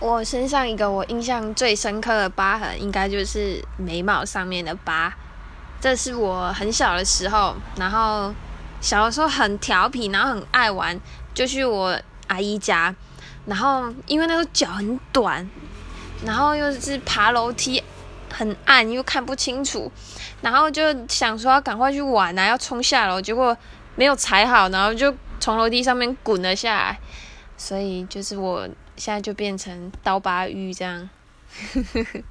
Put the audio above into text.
我身上一个我印象最深刻的疤痕，应该就是眉毛上面的疤。这是我很小的时候，然后小的时候很调皮，然后很爱玩，就去我阿姨家，然后因为那个脚很短，然后又是爬楼梯，很暗又看不清楚，然后就想说要赶快去玩啊，要冲下楼，结果没有踩好，然后就从楼梯上面滚了下来，所以就是我。现在就变成刀疤鱼这样。呵呵呵